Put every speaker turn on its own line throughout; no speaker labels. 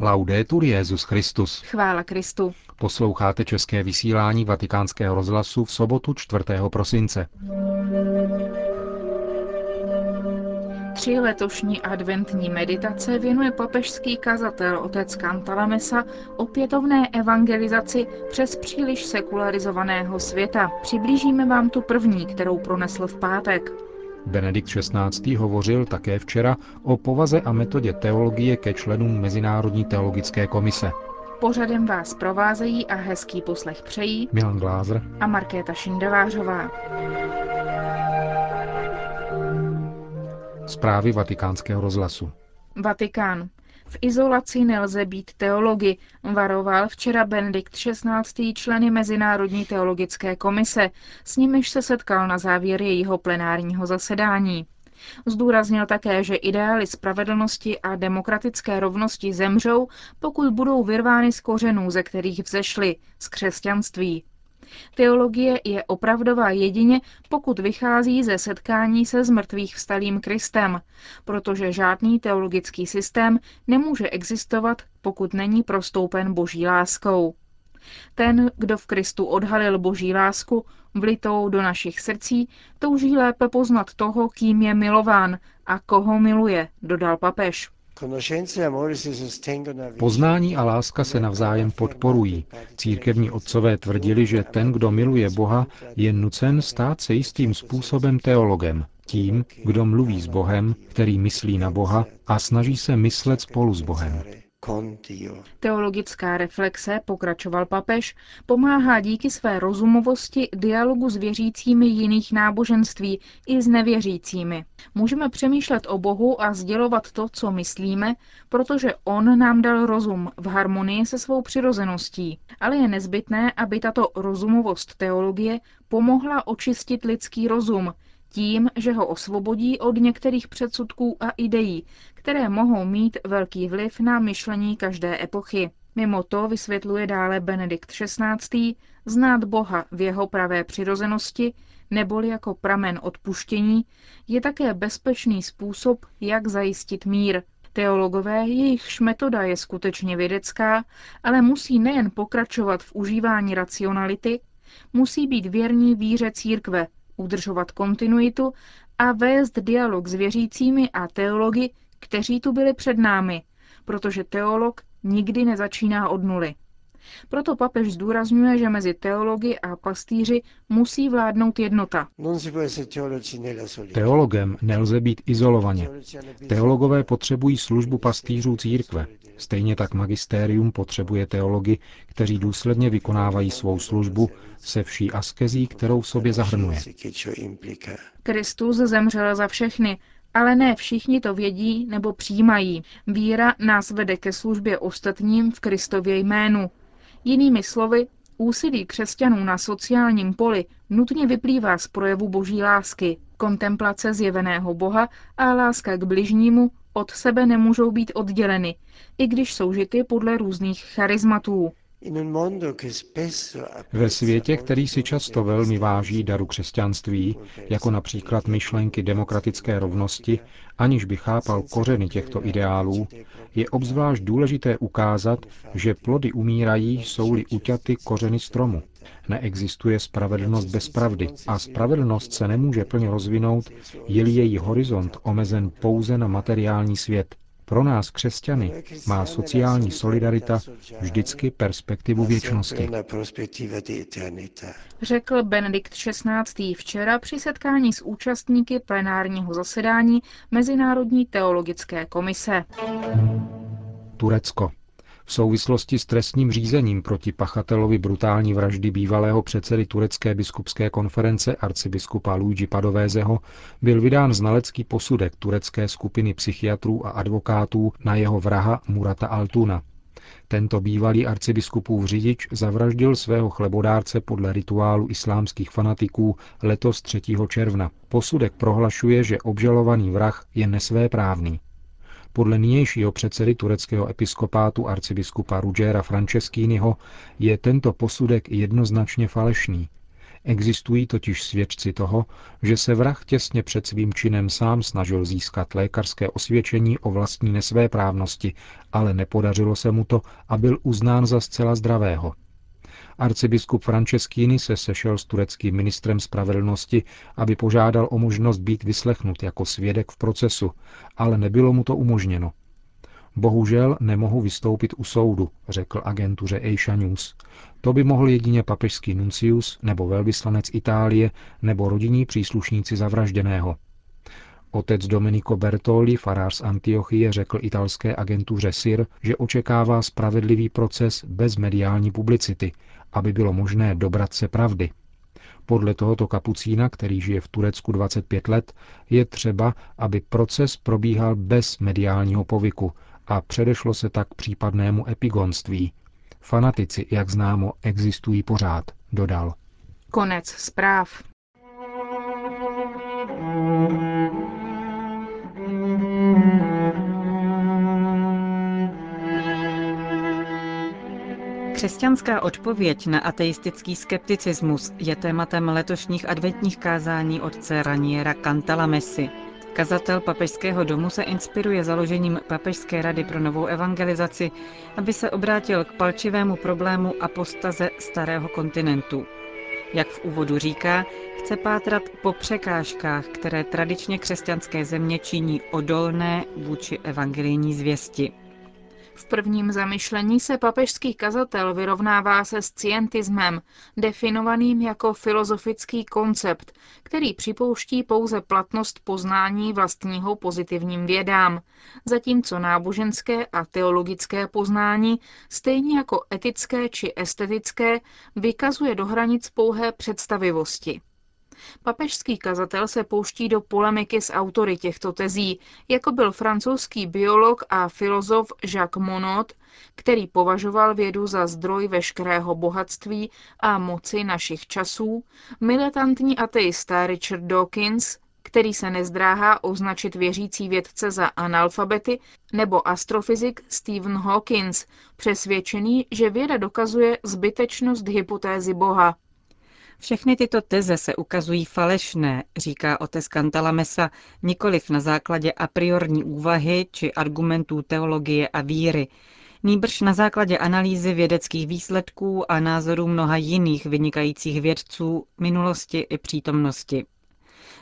Laudetur Jezus Christus.
Chvála Kristu.
Posloucháte české vysílání Vatikánského rozhlasu v sobotu 4. prosince.
Tři letošní adventní meditace věnuje papežský kazatel otec Cantalamessa opětovné evangelizaci přes příliš sekularizovaného světa. Přiblížíme vám tu první, kterou pronesl v pátek.
Benedikt XVI. hovořil také včera o povaze a metodě teologie ke členům Mezinárodní teologické komise.
Pořadem vás provázejí a hezký poslech přejí
Milan Glázer
a Markéta Šindevářová.
Zprávy vatikánského rozhlasu.
Vatikán. V izolaci nelze být teology, varoval včera Benedikt XVI. členy Mezinárodní teologické komise, s nimiž se setkal na závěr jejího plenárního zasedání. Zdůraznil také, že ideály spravedlnosti a demokratické rovnosti zemřou, pokud budou vyrvány z kořenů, ze kterých vzešly, z křesťanství. Teologie je opravdová jedině, pokud vychází ze setkání se zmrtvých vstalým Kristem, protože žádný teologický systém nemůže existovat, pokud není prostoupen boží láskou. Ten, kdo v Kristu odhalil boží lásku, vlitou do našich srdcí, touží lépe poznat toho, kým je milován a koho miluje, dodal papež.
Poznání a láska se navzájem podporují. Církevní otcové tvrdili, že ten, kdo miluje Boha, je nucen stát se jistým způsobem teologem, tím, kdo mluví s Bohem, který myslí na Boha a snaží se myslet spolu s Bohem.
Teologická reflexe, pokračoval papež, pomáhá díky své rozumovosti dialogu s věřícími jiných náboženství i s nevěřícími. Můžeme přemýšlet o Bohu a sdělovat to, co myslíme, protože On nám dal rozum v harmonii se svou přirozeností. Ale je nezbytné, aby tato rozumovost teologie pomohla očistit lidský rozum, tím, že ho osvobodí od některých předsudků a ideí, které mohou mít velký vliv na myšlení každé epochy. Mimo to vysvětluje dále Benedikt XVI. znát Boha v jeho pravé přirozenosti, neboli jako pramen odpuštění, je také bezpečný způsob, jak zajistit mír. Teologové, jejichž metoda je skutečně vědecká, ale musí nejen pokračovat v užívání racionality, musí být věrní víře církve, udržovat kontinuitu a vést dialog s věřícími a teology, kteří tu byli před námi, protože teolog nikdy nezačíná od nuly. Proto papež zdůrazňuje, že mezi teology a pastýři musí vládnout jednota.
Teologem nelze být izolovaně. Teologové potřebují službu pastýřů církve. Stejně tak magistérium potřebuje teology, kteří důsledně vykonávají svou službu se vší askezí, kterou v sobě zahrnuje.
Kristus zemřel za všechny, ale ne všichni to vědí nebo přijímají. Víra nás vede ke službě ostatním v Kristově jménu. Jinými slovy, úsilí křesťanů na sociálním poli nutně vyplývá z projevu boží lásky, kontemplace zjeveného Boha a láska k bližnímu od sebe nemůžou být odděleny, i když jsou žity podle různých charizmatů.
Ve světě, který si často velmi váží daru křesťanství, jako například myšlenky demokratické rovnosti, aniž by chápal kořeny těchto ideálů, je obzvlášť důležité ukázat, že plody umírají, jsou-li uťaty kořeny stromu. Neexistuje spravedlnost bez pravdy a spravedlnost se nemůže plně rozvinout, je-li její horizont omezen pouze na materiální svět, pro nás, křesťany, má sociální solidarita vždycky perspektivu věčnosti.
Řekl Benedikt XVI. včera při setkání s účastníky plenárního zasedání Mezinárodní teologické komise.
Turecko. V souvislosti s trestním řízením proti pachatelovi brutální vraždy bývalého předsedy turecké biskupské konference arcibiskupa Luigi Padovézeho byl vydán znalecký posudek turecké skupiny psychiatrů a advokátů na jeho vraha Murata Altuna. Tento bývalý arcibiskupův řidič zavraždil svého chlebodárce podle rituálu islámských fanatiků letos 3. června. Posudek prohlašuje, že obžalovaný vrah je nesvéprávný. Podle nynějšího předsedy tureckého episkopátu arcibiskupa Rugera Franceschínyho je tento posudek jednoznačně falešný. Existují totiž svědci toho, že se vrah těsně před svým činem sám snažil získat lékařské osvědčení o vlastní nesvéprávnosti, ale nepodařilo se mu to a byl uznán za zcela zdravého. Arcibiskup Franceschini se sešel s tureckým ministrem spravedlnosti, aby požádal o možnost být vyslechnut jako svědek v procesu, ale nebylo mu to umožněno. Bohužel nemohu vystoupit u soudu, řekl agentuře Asia News. To by mohl jedině papežský nuncius nebo velvyslanec Itálie nebo rodinní příslušníci zavražděného. Otec Domenico Bertoli, farář z Antiochie, řekl italské agentuře SIR, že očekává spravedlivý proces bez mediální publicity, aby bylo možné dobrat se pravdy. Podle tohoto kapucína, který žije v Turecku 25 let, je třeba, aby proces probíhal bez mediálního povyku a předešlo se tak případnému epigonství. Fanatici, jak známo, existují pořád, dodal.
Konec zpráv.
Křesťanská odpověď na ateistický skepticismus je tématem letošních adventních kázání otce Raniera Cantalamessy. Kazatel papežského domu se inspiruje založením Papežské rady pro novou evangelizaci, aby se obrátil k palčivému problému apostaze starého kontinentu. Jak v úvodu říká, chce pátrat po překážkách, které tradičně křesťanské země činí odolné vůči evangelijní zvěsti.
V prvním zamyšlení se papežský kazatel vyrovnává se scientismem, definovaným jako filozofický koncept, který připouští pouze platnost poznání vlastního pozitivním vědám, zatímco náboženské a teologické poznání, stejně jako etické či estetické, vykazuje do hranic pouhé představivosti. Papežský kazatel se pouští do polemiky s autory těchto tezí, jako byl francouzský biolog a filozof Jacques Monod, který považoval vědu za zdroj veškerého bohatství a moci našich časů, militantní ateista Richard Dawkins, který se nezdráhá označit věřící vědce za analfabety, nebo astrofyzik Stephen Hawkins, přesvědčený, že věda dokazuje zbytečnost hypotézy Boha.
Všechny tyto teze se ukazují falešné, říká otec Cantalamessa, nikoliv na základě a priorní úvahy či argumentů teologie a víry, nýbrž na základě analýzy vědeckých výsledků a názorů mnoha jiných vynikajících vědců minulosti i přítomnosti.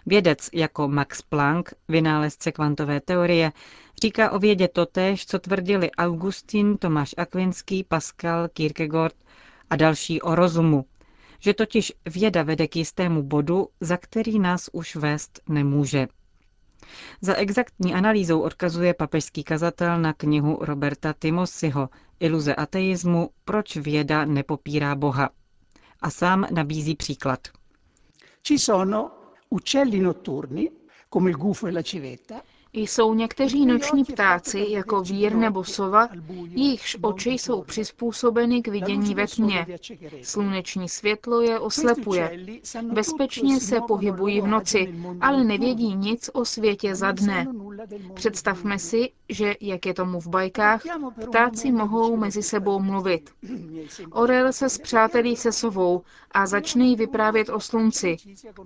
Vědec jako Max Planck, vynálezce kvantové teorie, říká o vědě totéž, co tvrdili Augustin, Tomáš Akvinský, Pascal, Kierkegaard a další o rozumu, že totiž věda vede k jistému bodu, za který nás už vést nemůže. Za exaktní analýzou odkazuje papežský kazatel na knihu Roberta Timosiho Iluze ateismu, proč věda nepopírá Boha. A sám nabízí příklad.
Ci sono uccelli notturni, come il gufo e la civetta,
jsou někteří noční ptáci, jako vír nebo sova, jejichž oči jsou přizpůsobeny k vidění ve tmě. Sluneční světlo je oslepuje. Bezpečně se pohybují v noci, ale nevědí nic o světě za dne. Představme si, že, jak je tomu v bajkách, ptáci mohou mezi sebou mluvit. Orel se zpřátelí se sovou a začne jí vyprávět o slunci,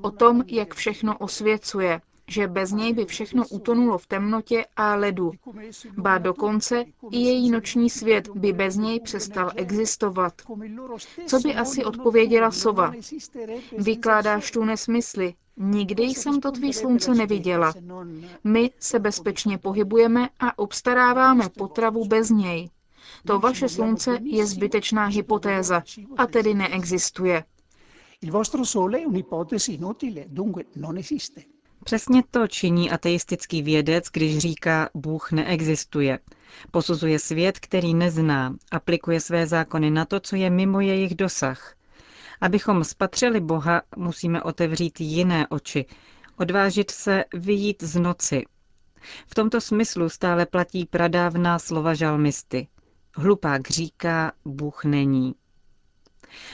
o tom, jak všechno osvěcuje, že bez něj by všechno utonulo v temnotě a ledu. Ba dokonce i její noční svět by bez něj přestal existovat. Co by asi odpověděla sova? Vykládáš tu nesmysly. Nikdy jsem to tvý slunce neviděla. My se bezpečně pohybujeme a obstaráváme potravu bez něj. To vaše slunce je zbytečná hypotéza a tedy neexistuje.
Il vostro sole è un'ipotesi inutile, dunque non esiste.
Přesně to činí ateistický vědec, když říká Bůh neexistuje. Posuzuje svět, který nezná, aplikuje své zákony na to, co je mimo jejich dosah. Abychom spatřili Boha, musíme otevřít jiné oči, odvážit se vyjít z noci. V tomto smyslu stále platí pradávná slova žalmisty. Hlupák říká, Bůh není.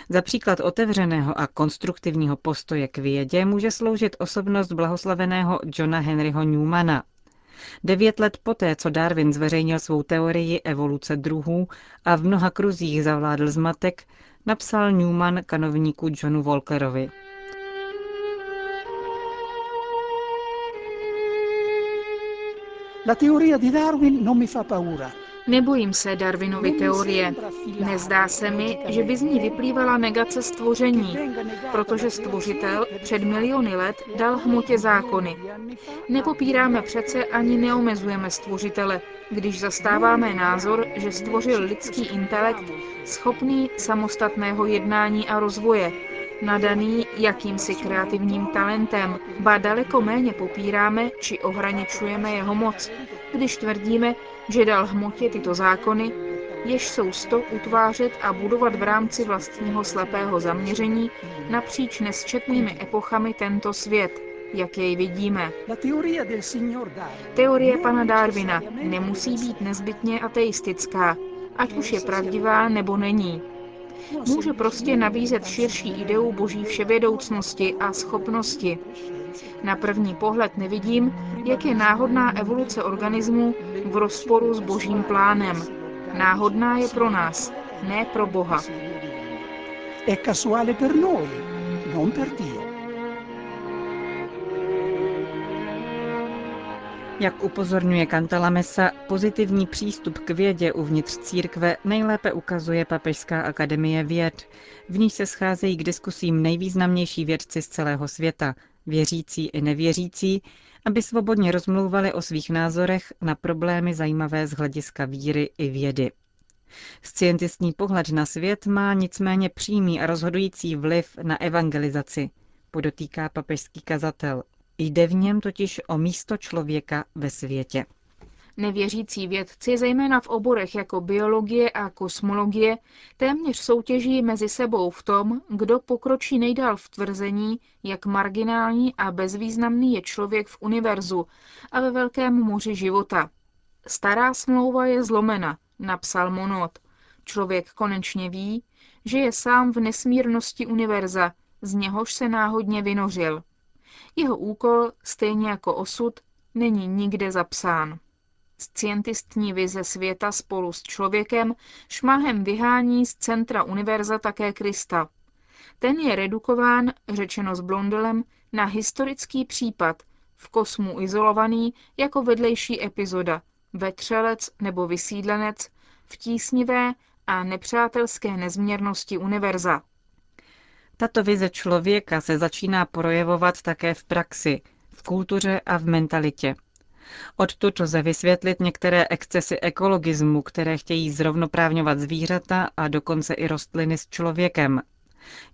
Za příklad otevřeného a konstruktivního postoje k vědě může sloužit osobnost blahoslaveného Johna Henryho Newmana, Devět let poté, co Darwin zveřejnil svou teorii evoluce druhů a v mnoha kruzích zavládl zmatek, napsal Newman kanovníku Johnu Walkerovi.
La teoria di Darwin non mi fa paura.
Nebojím se Darwinovy teorie. Nezdá se mi, že by z ní vyplývala negace stvoření, protože stvořitel před miliony let dal hmotě zákony. Nepopíráme přece ani neomezujeme stvořitele, když zastáváme názor, že stvořil lidský intelekt schopný samostatného jednání a rozvoje, nadaný jakýmsi kreativním talentem, ba daleko méně popíráme či ohraničujeme jeho moc, když tvrdíme, že dal hmotě tyto zákony, jež jsou sto utvářet a budovat v rámci vlastního slepého zaměření napříč nesčetnými epochami tento svět, jak jej vidíme. Teorie pana Darwina nemusí být nezbytně ateistická, ať už je pravdivá nebo není. Může prostě nabízet širší ideu boží vševědoucnosti a schopnosti. Na první pohled nevidím, jak je náhodná evoluce organismu v rozporu s božím plánem. Náhodná je pro nás, ne pro Boha.
È casuale per noi, non per Dio.
Jak upozorňuje Cantalamessa, pozitivní přístup k vědě uvnitř církve nejlépe ukazuje Papežská akademie věd. V ní se scházejí k diskusím nejvýznamnější vědci z celého světa, věřící i nevěřící, aby svobodně rozmlouvali o svých názorech na problémy zajímavé z hlediska víry i vědy. Scientistní pohled na svět má nicméně přímý a rozhodující vliv na evangelizaci, podotýká papežský kazatel. Jde v něm totiž o místo člověka ve světě.
Nevěřící vědci, zejména v oborech jako biologie a kosmologie, téměř soutěží mezi sebou v tom, kdo pokročí nejdál v tvrzení, jak marginální a bezvýznamný je člověk v univerzu a ve velkém moři života. Stará smlouva je zlomena, napsal Monod. Člověk konečně ví, že je sám v nesmírnosti univerza, z něhož se náhodně vynořil. Jeho úkol, stejně jako osud, není nikde zapsán. Scientistní vize světa spolu s člověkem šmahem vyhání z centra univerza také Krista. Ten je redukován, řečeno s Blondelem, na historický případ, v kosmu izolovaný jako vedlejší epizoda, vetřelec nebo vysídlenec v tísnivé a nepřátelské nezměrnosti univerza.
Tato vize člověka se začíná projevovat také v praxi, v kultuře a v mentalitě. Odtud lze vysvětlit některé excesy ekologismu, které chtějí zrovnoprávňovat zvířata a dokonce i rostliny s člověkem.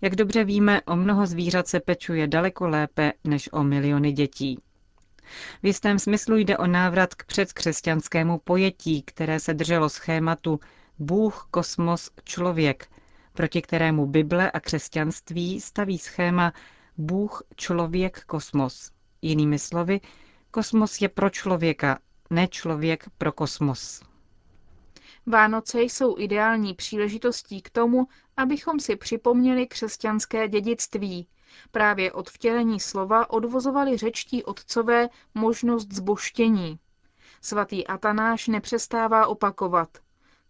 Jak dobře víme, o mnoho zvířat se pečuje daleko lépe než o miliony dětí. V jistém smyslu jde o návrat k předkřesťanskému pojetí, které se drželo schématu Bůh, kosmos, člověk, proti kterému Bible a křesťanství staví schéma Bůh, člověk, kosmos. Jinými slovy, kosmos je pro člověka, ne člověk pro kosmos.
Vánoce jsou ideální příležitostí k tomu, abychom si připomněli křesťanské dědictví. Právě od vtělení slova odvozovali řečtí otcové možnost zboštění. Svatý Atanáš nepřestává opakovat.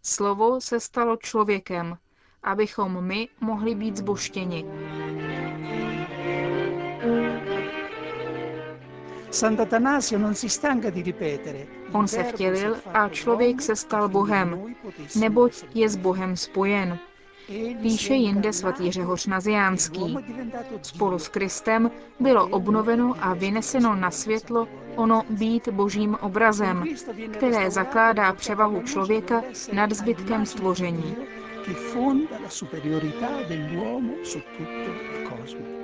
Slovo se stalo člověkem, abychom my mohli být zboštěni. On se vtělil a člověk se stal Bohem, neboť je s Bohem spojen. Píše jinde svatý Řehoř Naziánský. Spolu s Kristem bylo obnoveno a vyneseno na světlo ono být božím obrazem, které zakládá převahu člověka nad zbytkem stvoření
che fonda la superiorità dell'uomo su tutto il cosmo.